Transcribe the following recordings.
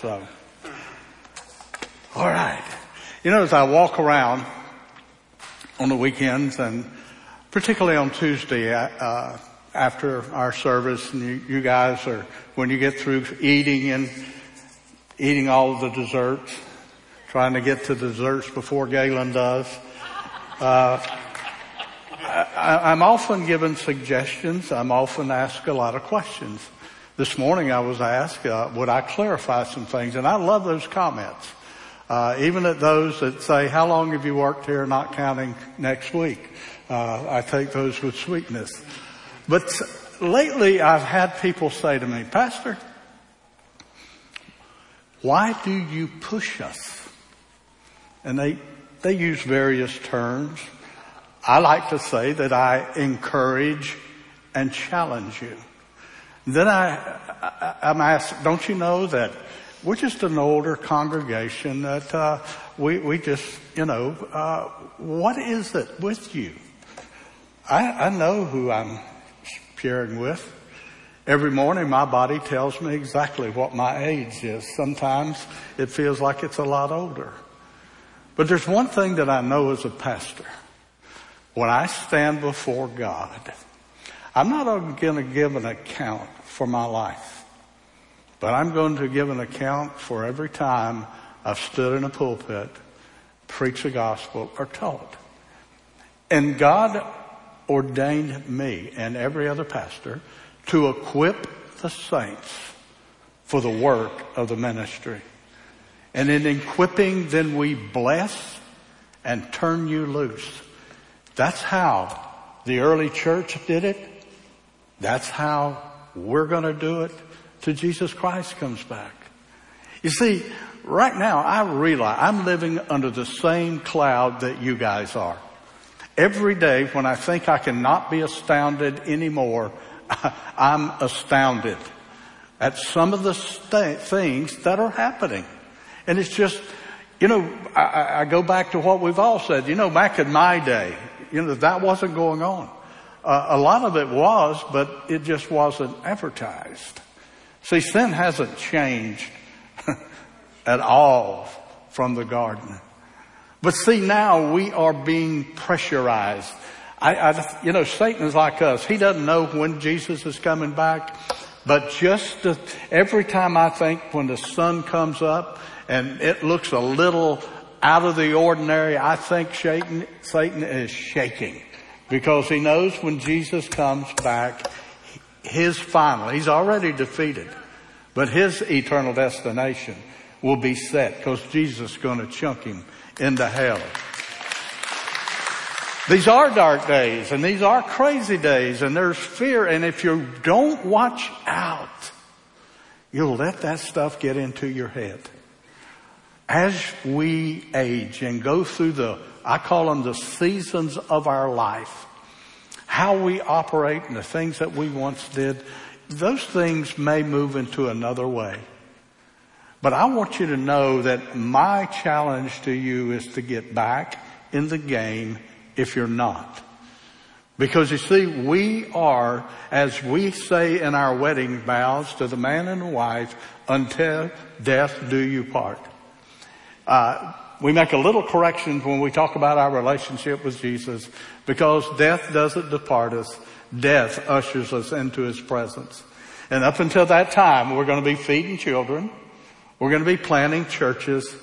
So, all right. You know, as I walk around on the weekends and particularly on Tuesday, uh, after our service and you, you guys are, when you get through eating and eating all the desserts, trying to get to desserts before Galen does, uh, I, am often given suggestions. I'm often asked a lot of questions. This morning I was asked, uh, would I clarify some things? And I love those comments. Uh, even at those that say, how long have you worked here, not counting next week? Uh, I take those with sweetness. But lately I've had people say to me, Pastor, why do you push us? And they, they use various terms. I like to say that I encourage and challenge you. Then I, I am asked, don't you know that we're just an older congregation that uh, we we just you know uh, what is it with you? I, I know who I'm sharing with. Every morning my body tells me exactly what my age is. Sometimes it feels like it's a lot older. But there's one thing that I know as a pastor. When I stand before God, I'm not going to give an account for my life, but I'm going to give an account for every time I've stood in a pulpit, preached the gospel, or taught. And God ordained me and every other pastor to equip the saints for the work of the ministry. And in equipping, then we bless and turn you loose. That's how the early church did it. That's how we're going to do it till Jesus Christ comes back. You see, right now I realize I'm living under the same cloud that you guys are. Every day when I think I cannot be astounded anymore, I'm astounded at some of the st- things that are happening. And it's just, you know, I, I go back to what we've all said. You know, back in my day, you know, that wasn't going on. A lot of it was, but it just wasn't advertised. See, sin hasn't changed at all from the garden. But see, now we are being pressurized. I, I, you know, Satan is like us. He doesn't know when Jesus is coming back. But just to, every time I think when the sun comes up and it looks a little out of the ordinary, I think Satan, Satan is shaking because he knows when Jesus comes back, his final, he's already defeated, but his eternal destination will be set because Jesus is going to chunk him into hell. These are dark days and these are crazy days and there's fear and if you don't watch out, you'll let that stuff get into your head. As we age and go through the, I call them the seasons of our life, how we operate and the things that we once did, those things may move into another way. But I want you to know that my challenge to you is to get back in the game if you're not. Because you see, we are, as we say in our wedding vows to the man and the wife, until death do you part. Uh, we make a little correction when we talk about our relationship with Jesus because death doesn't depart us. Death ushers us into his presence. And up until that time, we're going to be feeding children. We're going to be planting churches.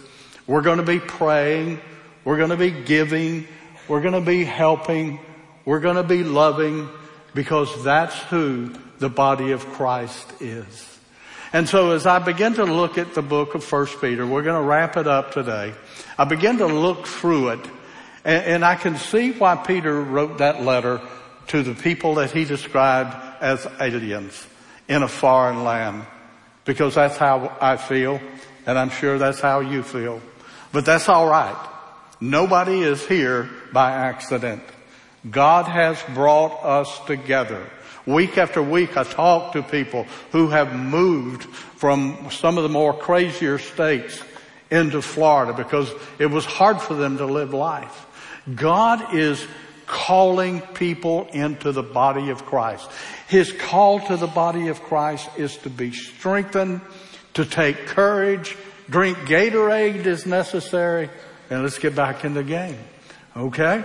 We're going to be praying. We're going to be giving. We're going to be helping. We're going to be loving because that's who the body of Christ is. And so as I begin to look at the book of First Peter, we're going to wrap it up today. I begin to look through it and, and I can see why Peter wrote that letter to the people that he described as aliens in a foreign land because that's how I feel and I'm sure that's how you feel. But that's alright. Nobody is here by accident. God has brought us together. Week after week I talk to people who have moved from some of the more crazier states into Florida because it was hard for them to live life. God is calling people into the body of Christ. His call to the body of Christ is to be strengthened, to take courage, drink Gatorade is necessary, and let's get back in the game. Okay?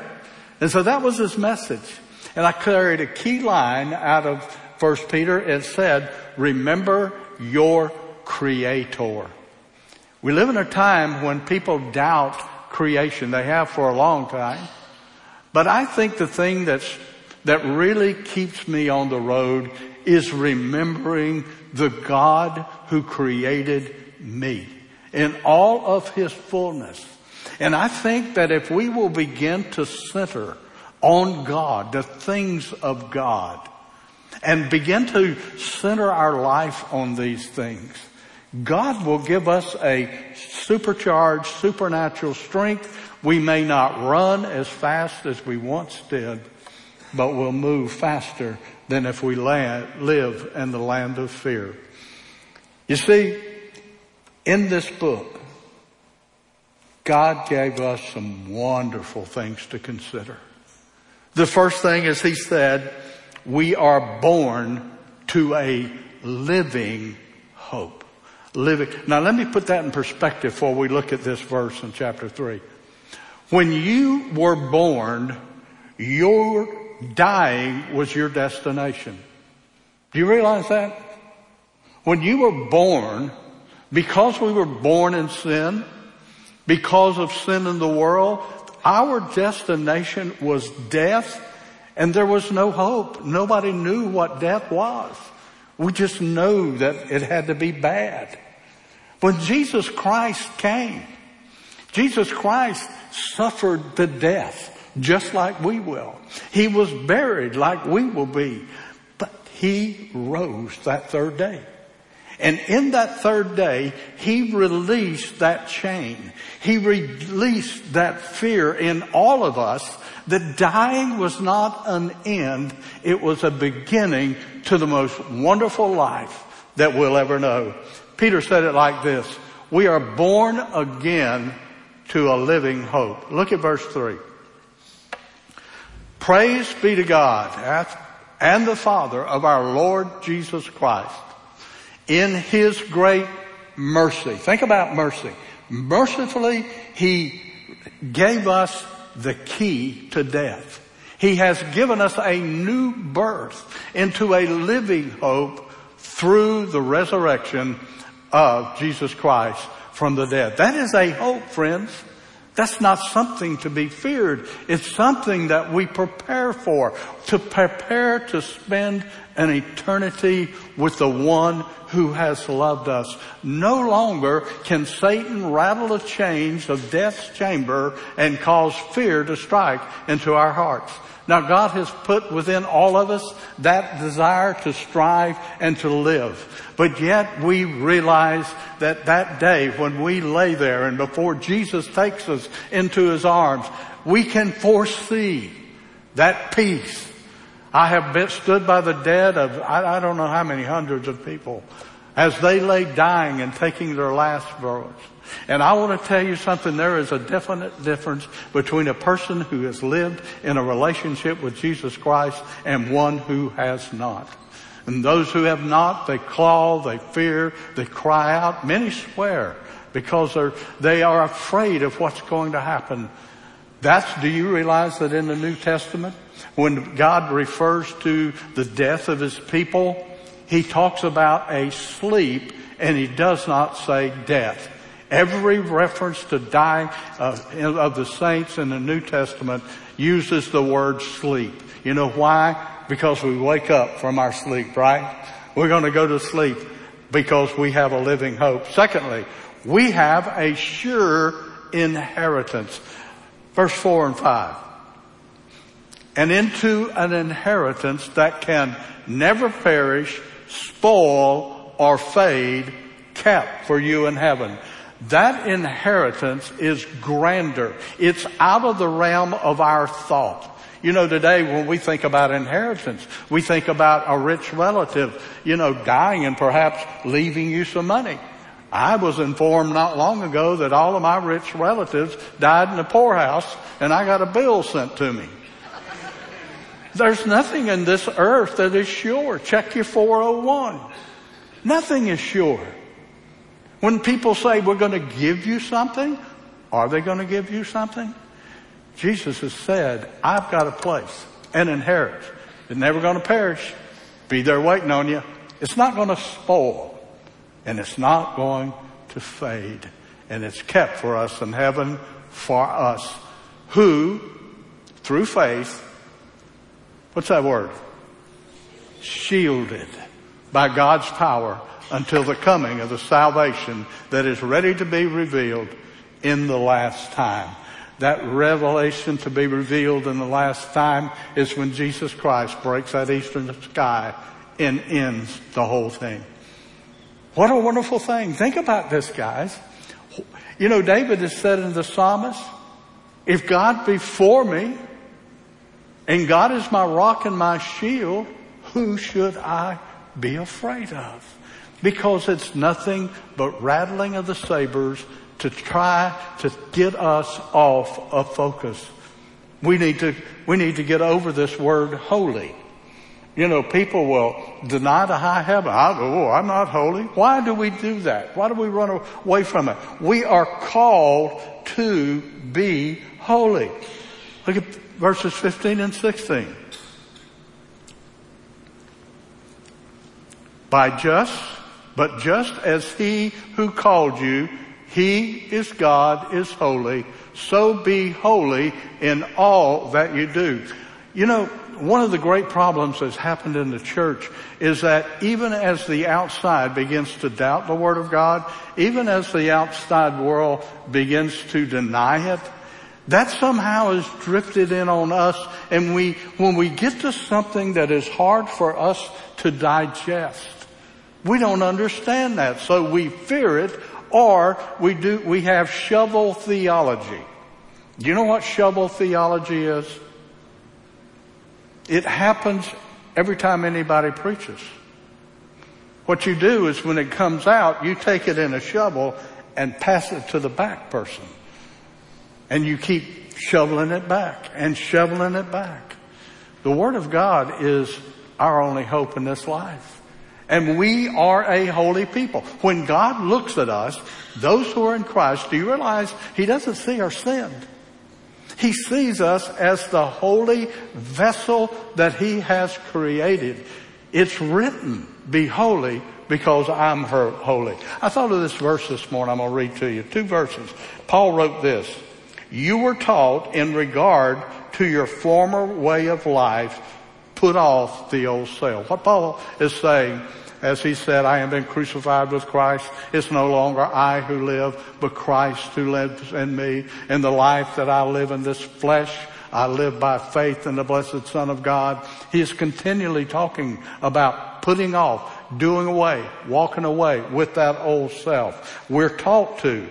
And so that was his message. And I carried a key line out of First Peter. It said, remember your creator. We live in a time when people doubt creation. They have for a long time. But I think the thing that's, that really keeps me on the road is remembering the God who created me in all of his fullness. And I think that if we will begin to center on God, the things of God, and begin to center our life on these things, God will give us a supercharged supernatural strength. We may not run as fast as we once did, but we'll move faster than if we land, live in the land of fear. You see, in this book, God gave us some wonderful things to consider. The first thing is He said, we are born to a living hope. Living. Now let me put that in perspective before we look at this verse in chapter three. When you were born, your dying was your destination. Do you realize that? When you were born, because we were born in sin, because of sin in the world, our destination was death and there was no hope. Nobody knew what death was. We just knew that it had to be bad. When Jesus Christ came, Jesus Christ suffered the death just like we will. He was buried like we will be, but he rose that third day. And in that third day, he released that chain. He released that fear in all of us that dying was not an end. It was a beginning to the most wonderful life that we'll ever know. Peter said it like this. We are born again to a living hope. Look at verse three. Praise be to God and the Father of our Lord Jesus Christ in His great mercy. Think about mercy. Mercifully, He gave us the key to death. He has given us a new birth into a living hope through the resurrection of Jesus Christ from the dead. That is a hope, friends. That's not something to be feared. It's something that we prepare for, to prepare to spend an eternity with the one who has loved us. No longer can Satan rattle the chains of death's chamber and cause fear to strike into our hearts. Now God has put within all of us that desire to strive and to live. But yet we realize that that day when we lay there and before Jesus takes us into his arms, we can foresee that peace I have been, stood by the dead of, I, I don't know how many hundreds of people as they lay dying and taking their last breaths. And I want to tell you something, there is a definite difference between a person who has lived in a relationship with Jesus Christ and one who has not. And those who have not, they claw, they fear, they cry out. Many swear because they're, they are afraid of what's going to happen. That's, do you realize that in the New Testament, when God refers to the death of his people, he talks about a sleep and he does not say death. Every reference to die of, of the saints in the New Testament uses the word sleep. You know why? Because we wake up from our sleep, right? We're going to go to sleep because we have a living hope. Secondly, we have a sure inheritance. Verse four and five and into an inheritance that can never perish, spoil, or fade, kept for you in heaven. That inheritance is grander. It's out of the realm of our thought. You know, today when we think about inheritance, we think about a rich relative, you know, dying and perhaps leaving you some money. I was informed not long ago that all of my rich relatives died in the poorhouse and I got a bill sent to me. There's nothing in this earth that is sure. Check your 401. Nothing is sure. When people say we're going to give you something, are they going to give you something? Jesus has said, I've got a place, an inheritance. It's never going to perish. Be there waiting on you. It's not going to spoil and it's not going to fade and it's kept for us in heaven for us who through faith, what's that word? Shielded by God's power until the coming of the salvation that is ready to be revealed in the last time. That revelation to be revealed in the last time is when Jesus Christ breaks that eastern sky and ends the whole thing. What a wonderful thing. Think about this, guys. You know, David has said in the psalmist, if God be for me, and God is my rock and my shield, who should I be afraid of? Because it's nothing but rattling of the sabers to try to get us off of focus. We need to, we need to get over this word holy. You know, people will deny the high heaven. I oh, I'm not holy. Why do we do that? Why do we run away from it? We are called to be holy. Verses 15 and 16. By just, but just as he who called you, he is God, is holy, so be holy in all that you do. You know, one of the great problems that's happened in the church is that even as the outside begins to doubt the Word of God, even as the outside world begins to deny it, that somehow has drifted in on us and we, when we get to something that is hard for us to digest, we don't understand that. So we fear it or we do, we have shovel theology. Do you know what shovel theology is? It happens every time anybody preaches. What you do is when it comes out, you take it in a shovel and pass it to the back person. And you keep shoveling it back and shoveling it back. The Word of God is our only hope in this life. And we are a holy people. When God looks at us, those who are in Christ, do you realize He doesn't see our sin? He sees us as the holy vessel that He has created. It's written, be holy because I'm holy. I thought of this verse this morning. I'm going to read to you. Two verses. Paul wrote this. You were taught in regard to your former way of life, put off the old self. What Paul is saying, as he said, I have been crucified with Christ. It's no longer I who live, but Christ who lives in me. In the life that I live in this flesh, I live by faith in the blessed Son of God. He is continually talking about putting off, doing away, walking away with that old self. We're taught to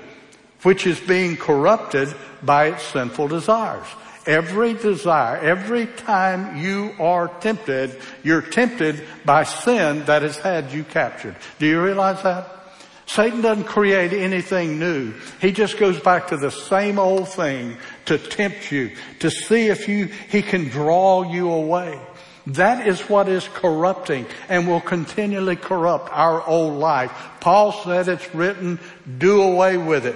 which is being corrupted by its sinful desires. Every desire, every time you are tempted, you're tempted by sin that has had you captured. Do you realize that? Satan doesn't create anything new. He just goes back to the same old thing to tempt you, to see if you, he can draw you away. That is what is corrupting and will continually corrupt our old life. Paul said it's written, do away with it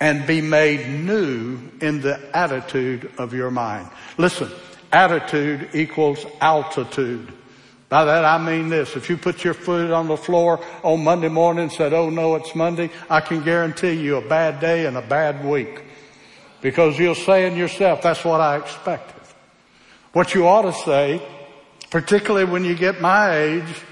and be made new in the attitude of your mind. Listen, attitude equals altitude. By that I mean this. If you put your foot on the floor on Monday morning and said, oh no, it's Monday, I can guarantee you a bad day and a bad week. Because you'll say in yourself, that's what I expected. What you ought to say, particularly when you get my age,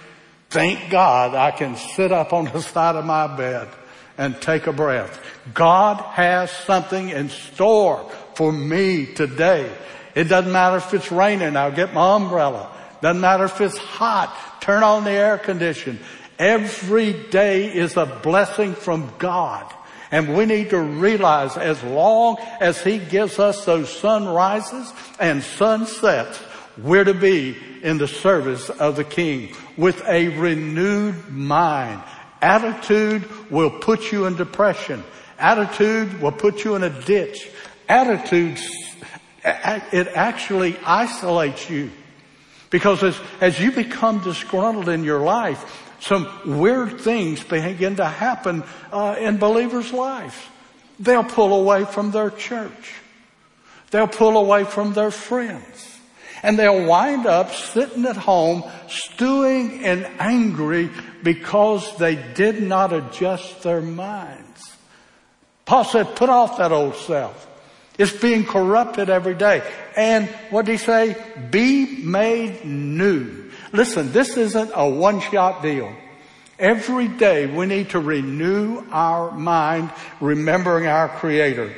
thank God I can sit up on the side of my bed and take a breath. God has something in store for me today. It doesn't matter if it's raining, I'll get my umbrella. Doesn't matter if it's hot, turn on the air condition. Every day is a blessing from God. And we need to realize as long as He gives us those sunrises and sunsets, we're to be in the service of the King with a renewed mind Attitude will put you in depression. Attitude will put you in a ditch. Attitude, it actually isolates you. Because as, as you become disgruntled in your life, Some weird things begin to happen uh, in believers' lives. They'll pull away from their church. They'll pull away from their friends. And they'll wind up sitting at home stewing and angry because they did not adjust their minds. Paul said, put off that old self. It's being corrupted every day. And what did he say? Be made new. Listen, this isn't a one shot deal. Every day we need to renew our mind, remembering our creator.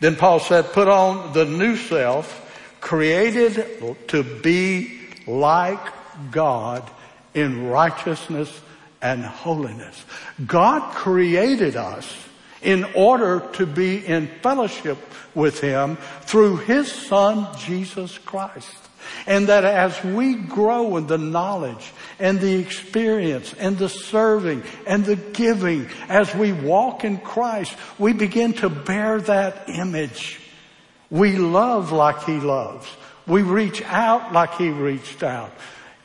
Then Paul said, put on the new self, created to be like God in righteousness and holiness. God created us in order to be in fellowship with Him through His Son, Jesus Christ. And that as we grow in the knowledge and the experience and the serving and the giving, as we walk in Christ, we begin to bear that image. We love like He loves. We reach out like He reached out.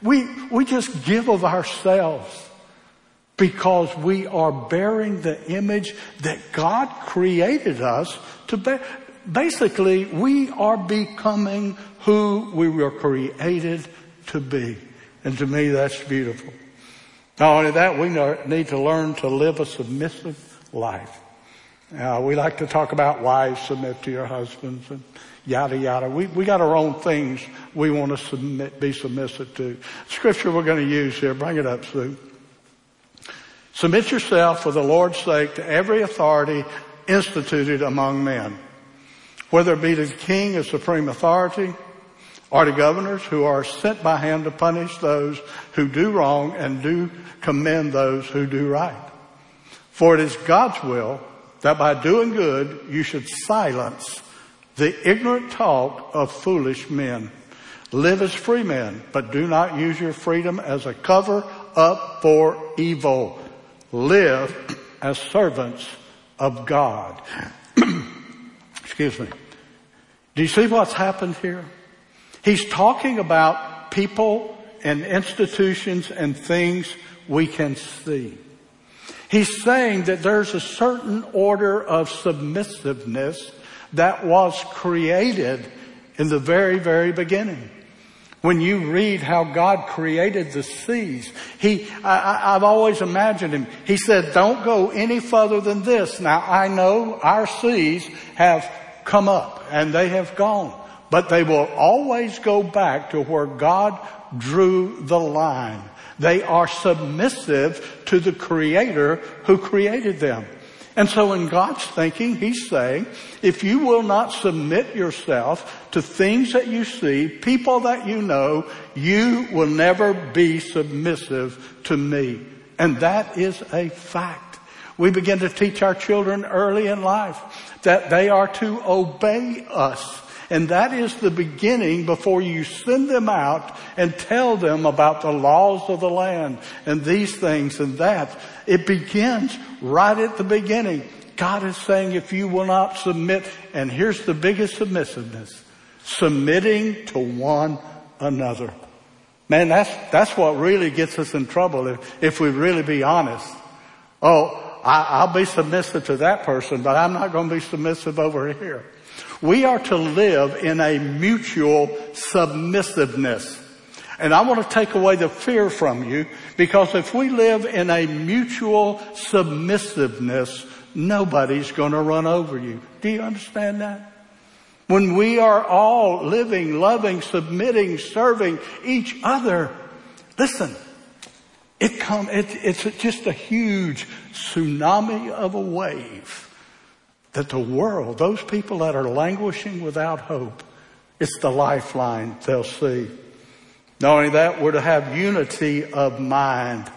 We, we just give of ourselves because we are bearing the image that God created us to bear. Basically, we are becoming who we were created to be. And to me, that's beautiful. Not only that, we need to learn to live a submissive life. Uh, we like to talk about wives submit to your husbands and yada yada. We we got our own things we want to submit, be submissive to. Scripture we're going to use here. Bring it up, Sue. Submit yourself for the Lord's sake to every authority instituted among men, whether it be to the king as supreme authority or to governors who are sent by him to punish those who do wrong and do commend those who do right. For it is God's will that by doing good you should silence the ignorant talk of foolish men. Live as free men, but do not use your freedom as a cover up for evil live as servants of God. Excuse me. Do you see what's happened here? He's talking about people and institutions and things we can see. He's saying that there's a certain order of submissiveness that was created in the very, very beginning. When you read how God created the seas, He, I, have always imagined Him. He said, don't go any further than this. Now I know our seas have come up and they have gone, but they will always go back to where God drew the line. They are submissive to the creator who created them. And so in God's thinking, He's saying, if you will not submit yourself to things that you see, people that you know, you will never be submissive to me. And that is a fact. We begin to teach our children early in life that they are to obey us. And that is the beginning before you send them out and tell them about the laws of the land and these things and that. It begins right at the beginning. God is saying if you will not submit, and here's the biggest submissiveness, submitting to one another. Man, that's, that's what really gets us in trouble if, if we really be honest. Oh, I, will be submissive to that person, but I'm not going to be submissive over here. We are to live in a mutual submissiveness. And I want to take away the fear from you because if we live in a mutual submissiveness, nobody's going to run over you. Do you understand that? When we are all living, loving, submitting, serving each other, listen, it come, it, it's just a huge tsunami of a wave that the world, those people that are languishing without hope, it's the lifeline they'll see. Not only that, we're to have unity of mind.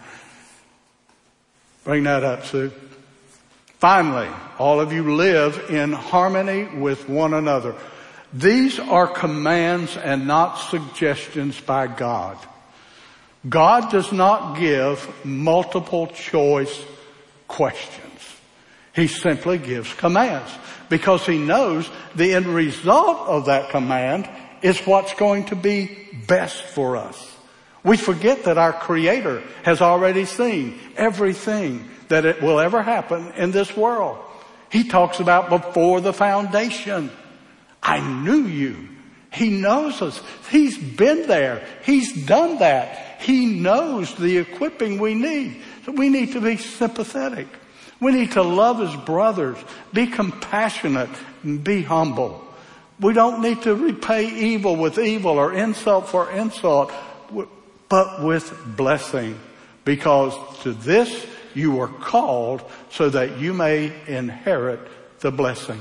Bring that up, Sue. Finally, all of you live in harmony with one another. These are commands and not suggestions by God. God does not give multiple choice questions. He simply gives commands because he knows the end result of that command is what's going to be best for us. We forget that our creator has already seen everything that it will ever happen in this world. He talks about before the foundation. I knew you. He knows us. He's been there. He's done that. He knows the equipping we need. So we need to be sympathetic. We need to love as brothers, be compassionate, and be humble. We don't need to repay evil with evil or insult for insult but with blessing. Because to this you were called so that you may inherit the blessing.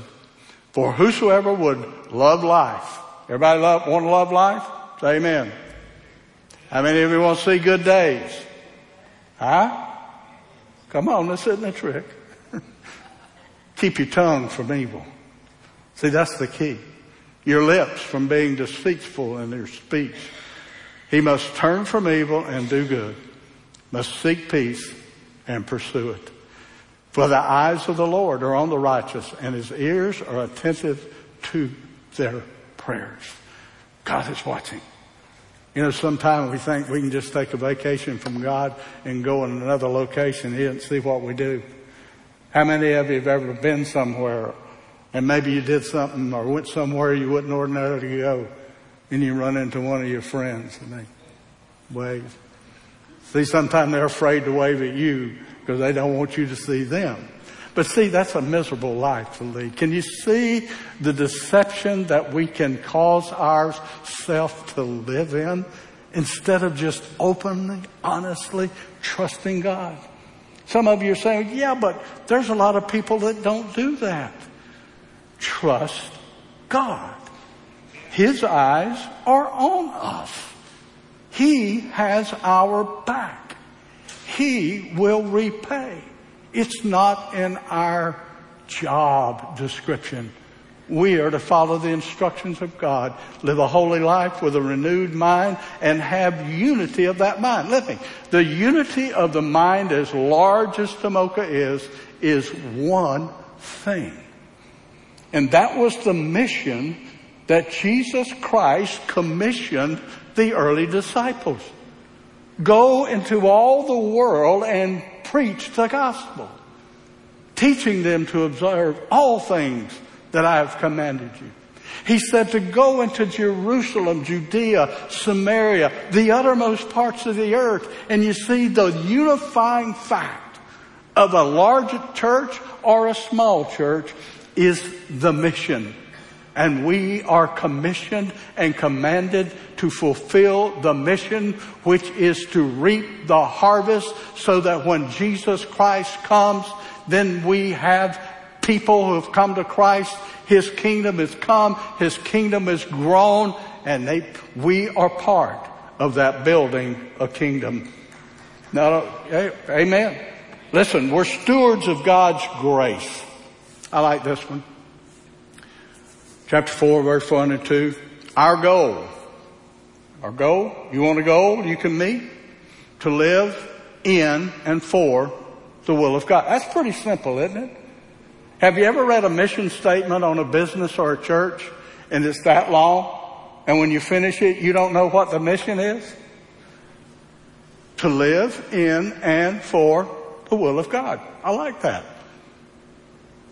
For whosoever would love life. Everybody love, want to love life? Say amen. How many of you want to see good days? Huh? Come on, this isn't a trick. Keep your tongue from evil. See, that's the key. Your lips from being deceitful in their speech. He must turn from evil and do good, must seek peace and pursue it. For the eyes of the Lord are on the righteous and his ears are attentive to their prayers. God is watching. You know, sometimes we think we can just take a vacation from God and go in another location here and see what we do. How many of you have ever been somewhere and maybe you did something or went somewhere you wouldn't ordinarily go and you run into one of your friends and they wave. See, sometimes they're afraid to wave at you because they don't want you to see them. But see, that's a miserable life to lead. Can you see the deception that we can cause ourselves to live in instead of just openly, honestly trusting God? Some of you are saying, yeah, but there's a lot of people that don't do that. Trust God. His eyes are on us. He has our back. He will repay. It's not in our job description. We are to follow the instructions of God, live a holy life with a renewed mind, and have unity of that mind. Listen, the unity of the mind, as large as Tomoka is, is one thing. And that was the mission that Jesus Christ commissioned the early disciples. Go into all the world and preach the gospel, teaching them to observe all things that I have commanded you. He said to go into Jerusalem, Judea, Samaria, the uttermost parts of the earth, and you see the unifying fact of a large church or a small church is the mission and we are commissioned and commanded to fulfill the mission, which is to reap the harvest so that when Jesus Christ comes, then we have people who have come to Christ. His kingdom has come. His kingdom has grown and they, we are part of that building a kingdom. Now, amen. Listen, we're stewards of God's grace. I like this one chapter 4 verse 1 and 2. Our goal. Our goal. You want a goal you can meet? To live in and for the will of God. That's pretty simple, isn't it? Have you ever read a mission statement on a business or a church and it's that long and when you finish it you don't know what the mission is? To live in and for the will of God. I like that.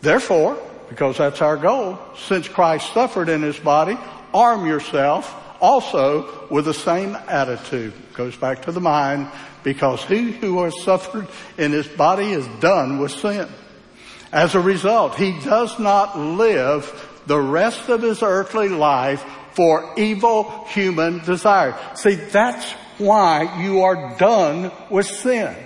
Therefore, because that's our goal. Since Christ suffered in his body, arm yourself also with the same attitude. Goes back to the mind because he who has suffered in his body is done with sin. As a result, he does not live the rest of his earthly life for evil human desire. See, that's why you are done with sin.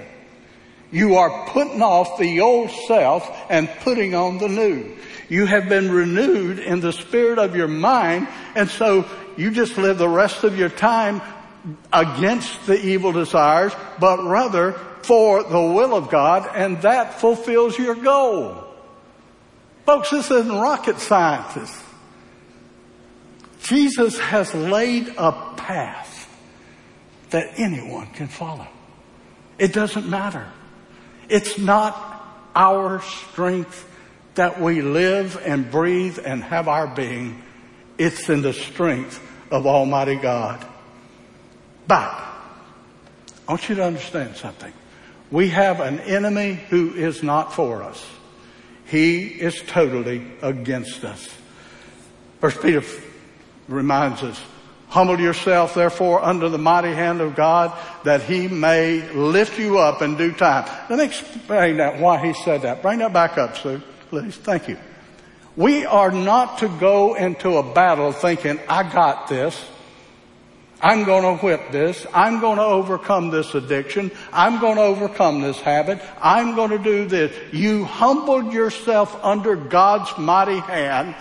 You are putting off the old self and putting on the new. You have been renewed in the spirit of your mind and so you just live the rest of your time against the evil desires, but rather for the will of God and that fulfills your goal. Folks, this isn't rocket science. Jesus has laid a path that anyone can follow. It doesn't matter. It's not our strength that we live and breathe and have our being. It's in the strength of Almighty God. But I want you to understand something. We have an enemy who is not for us. He is totally against us. First Peter reminds us, humble yourself therefore under the mighty hand of God that he may lift you up in due time. Let me explain that, why he said that. Bring that back up, Sue, please. Thank you. We are not to go into a battle thinking, I got this. I'm going to whip this. I'm going to overcome this addiction. I'm going to overcome this habit. I'm going to do this. You humbled yourself under God's mighty hand.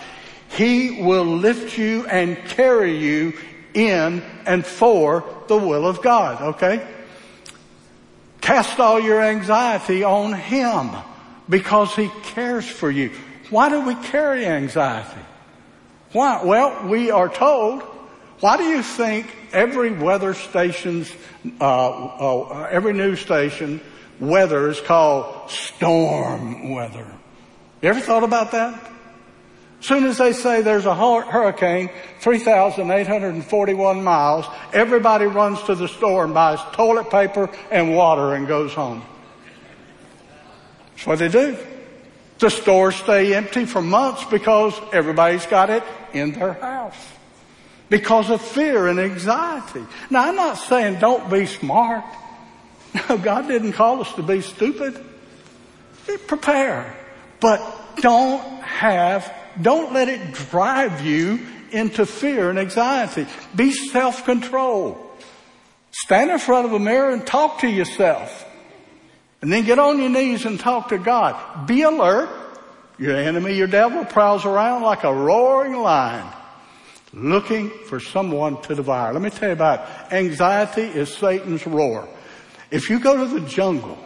He will lift you and carry you in and for the will of God, okay? Cast all your anxiety on Him because He cares for you. Why do we carry anxiety? Why? Well, we are told why do you think every weather station's, uh, uh, every news station weather is called storm weather? You ever thought about that? Soon as they say there's a hurricane, 3,841 miles, everybody runs to the store and buys toilet paper and water and goes home. That's what they do. The stores stay empty for months because everybody's got it in their house because of fear and anxiety. Now I'm not saying don't be smart. No, God didn't call us to be stupid. Prepare. But don't have, don't let it drive you into fear and anxiety. Be self-controlled. Stand in front of a mirror and talk to yourself. And then get on your knees and talk to God. Be alert. Your enemy, your devil, prowls around like a roaring lion looking for someone to devour. Let me tell you about anxiety is Satan's roar. If you go to the jungle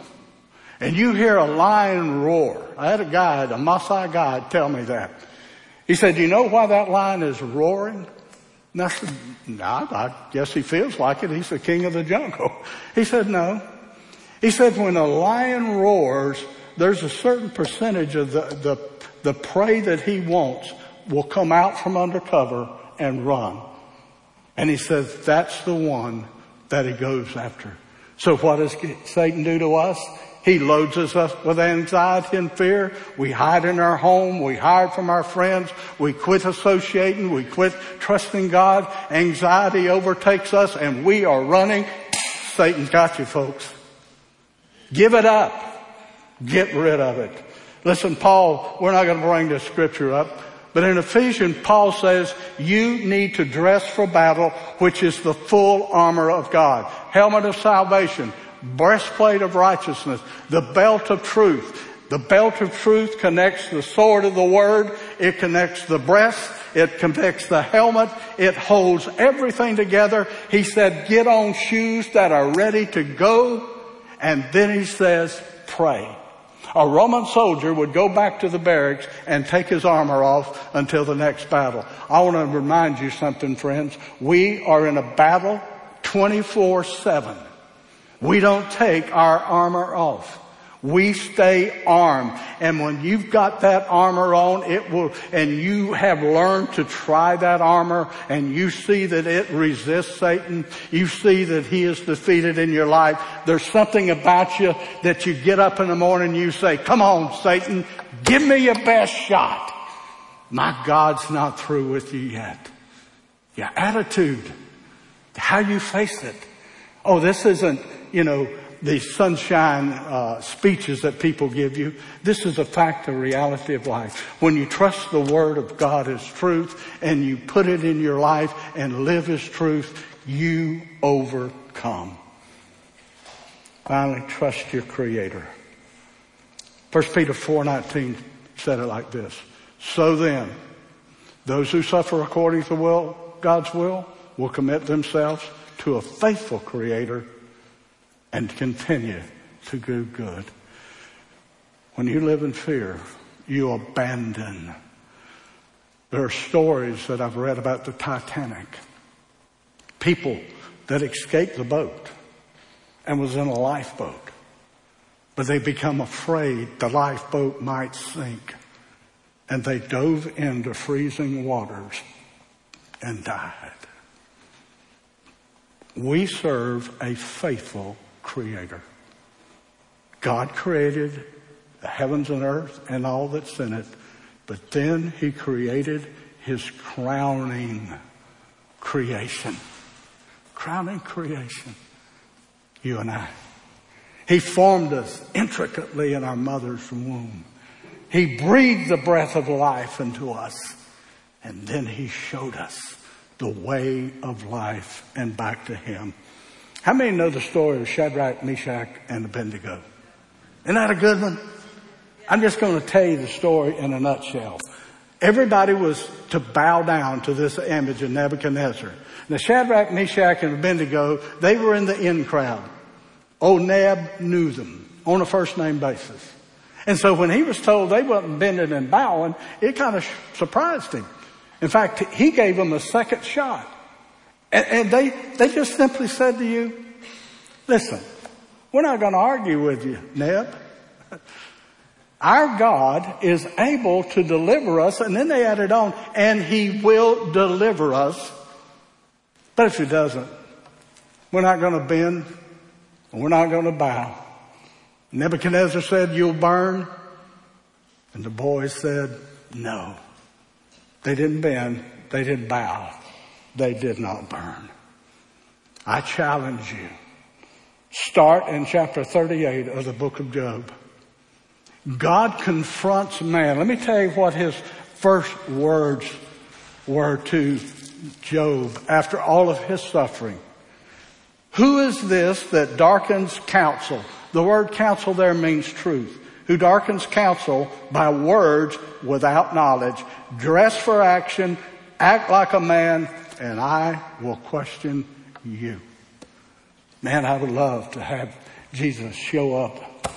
and you hear a lion roar, I had a guide, a Maasai guide tell me that. He said, do you know why that lion is roaring? And I said, no, I guess he feels like it. He's the king of the jungle. He said, no. He said, when a lion roars, there's a certain percentage of the, the, the prey that he wants will come out from under cover and run. And he says that's the one that he goes after. So what does Satan do to us? He loads us with anxiety and fear. We hide in our home. We hide from our friends. We quit associating. We quit trusting God. Anxiety overtakes us and we are running. Satan's got you folks. Give it up. Get rid of it. Listen, Paul, we're not going to bring this scripture up. But in Ephesians, Paul says, you need to dress for battle, which is the full armor of God. Helmet of salvation, breastplate of righteousness, the belt of truth. The belt of truth connects the sword of the word. It connects the breast. It connects the helmet. It holds everything together. He said, get on shoes that are ready to go. And then he says, pray. A Roman soldier would go back to the barracks and take his armor off until the next battle. I want to remind you something, friends. We are in a battle 24-7. We don't take our armor off. We stay armed. And when you've got that armor on, it will, and you have learned to try that armor and you see that it resists Satan, you see that he is defeated in your life, there's something about you that you get up in the morning and you say, come on Satan, give me your best shot. My God's not through with you yet. Your attitude, how you face it. Oh, this isn't, you know, the sunshine uh, speeches that people give you. This is a fact, a reality of life. When you trust the Word of God as truth and you put it in your life and live as truth, you overcome. Finally, trust your Creator. 1 Peter 4.19 said it like this. So then, those who suffer according to will, God's will, will commit themselves to a faithful Creator and continue to do good. When you live in fear, you abandon. There are stories that I've read about the Titanic. People that escaped the boat and was in a lifeboat, but they become afraid the lifeboat might sink and they dove into freezing waters and died. We serve a faithful creator. God created the heavens and earth and all that's in it, but then he created his crowning creation. Crowning creation. You and I. He formed us intricately in our mother's womb. He breathed the breath of life into us. And then he showed us the way of life and back to him. How many know the story of Shadrach, Meshach, and Abednego? Isn't that a good one? I'm just going to tell you the story in a nutshell. Everybody was to bow down to this image of Nebuchadnezzar. Now Shadrach, Meshach, and Abednego, they were in the in crowd. Old Neb knew them on a first name basis. And so when he was told they wasn't bending and bowing, it kind of surprised him. In fact, he gave them a second shot. And, and they, they just simply said to you, listen, we're not going to argue with you, Neb. Our God is able to deliver us, and then they added on, and He will deliver us. But if He doesn't, we're not going to bend, and we're not going to bow. Nebuchadnezzar said, you'll burn. And the boys said, no. They didn't bend. They didn't bow. They did not burn. I challenge you. Start in chapter 38 of the book of Job. God confronts man. Let me tell you what his first words were to Job after all of his suffering. Who is this that darkens counsel? The word counsel there means truth. Who darkens counsel by words without knowledge. Dress for action, act like a man, and I will question you. Man, I would love to have Jesus show up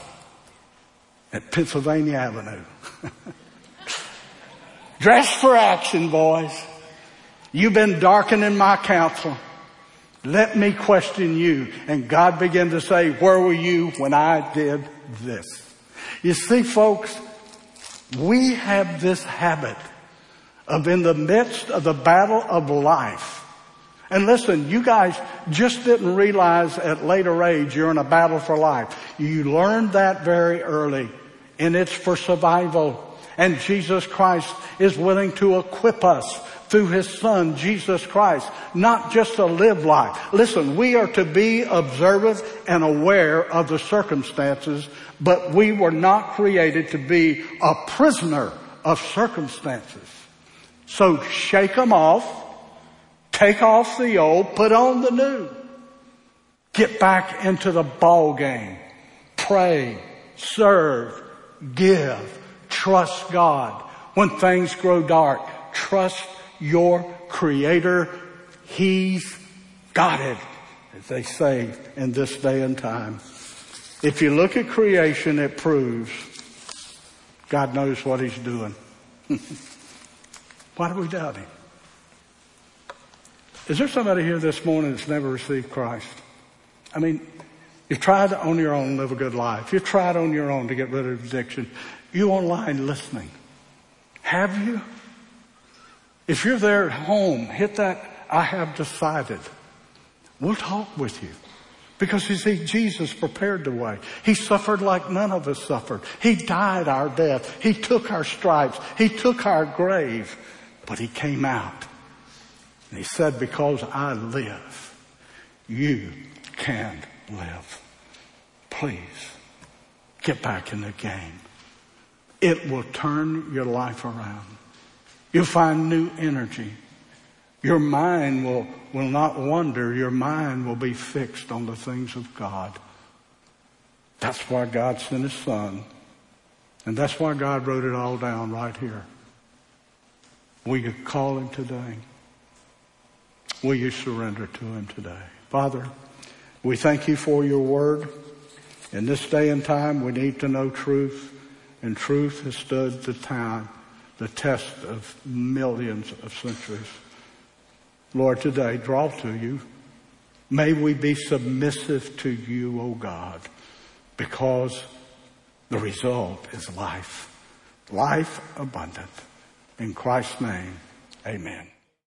at Pennsylvania Avenue. Dress for action, boys. You've been darkening my counsel. Let me question you. And God began to say, where were you when I did this? You see, folks, we have this habit of in the midst of the battle of life. And listen, you guys just didn't realize at later age you're in a battle for life. You learned that very early and it's for survival. And Jesus Christ is willing to equip us through His Son, Jesus Christ, not just to live life. Listen, we are to be observant and aware of the circumstances, but we were not created to be a prisoner of circumstances. So shake them off, take off the old, put on the new. Get back into the ball game. Pray, serve, give, trust God. When things grow dark, trust your creator. He's got it, as they say in this day and time. If you look at creation, it proves God knows what he's doing. Why do we doubt him? Is there somebody here this morning that's never received Christ? I mean, you've tried on your own to live a good life. You've tried on your own to get rid of addiction. You online listening. Have you? If you're there at home, hit that I have decided. We'll talk with you. Because you see, Jesus prepared the way. He suffered like none of us suffered. He died our death. He took our stripes. He took our grave. But he came out. And he said, because I live, you can live. Please get back in the game. It will turn your life around. You'll find new energy. Your mind will, will not wander. Your mind will be fixed on the things of God. That's why God sent His Son. And that's why God wrote it all down right here. Will you call Him today? Will you surrender to Him today? Father, we thank you for your word. In this day and time, we need to know truth, and truth has stood the time the test of millions of centuries. Lord, today, draw to you. May we be submissive to you, O God, because the result is life. Life abundant. In Christ's name, amen.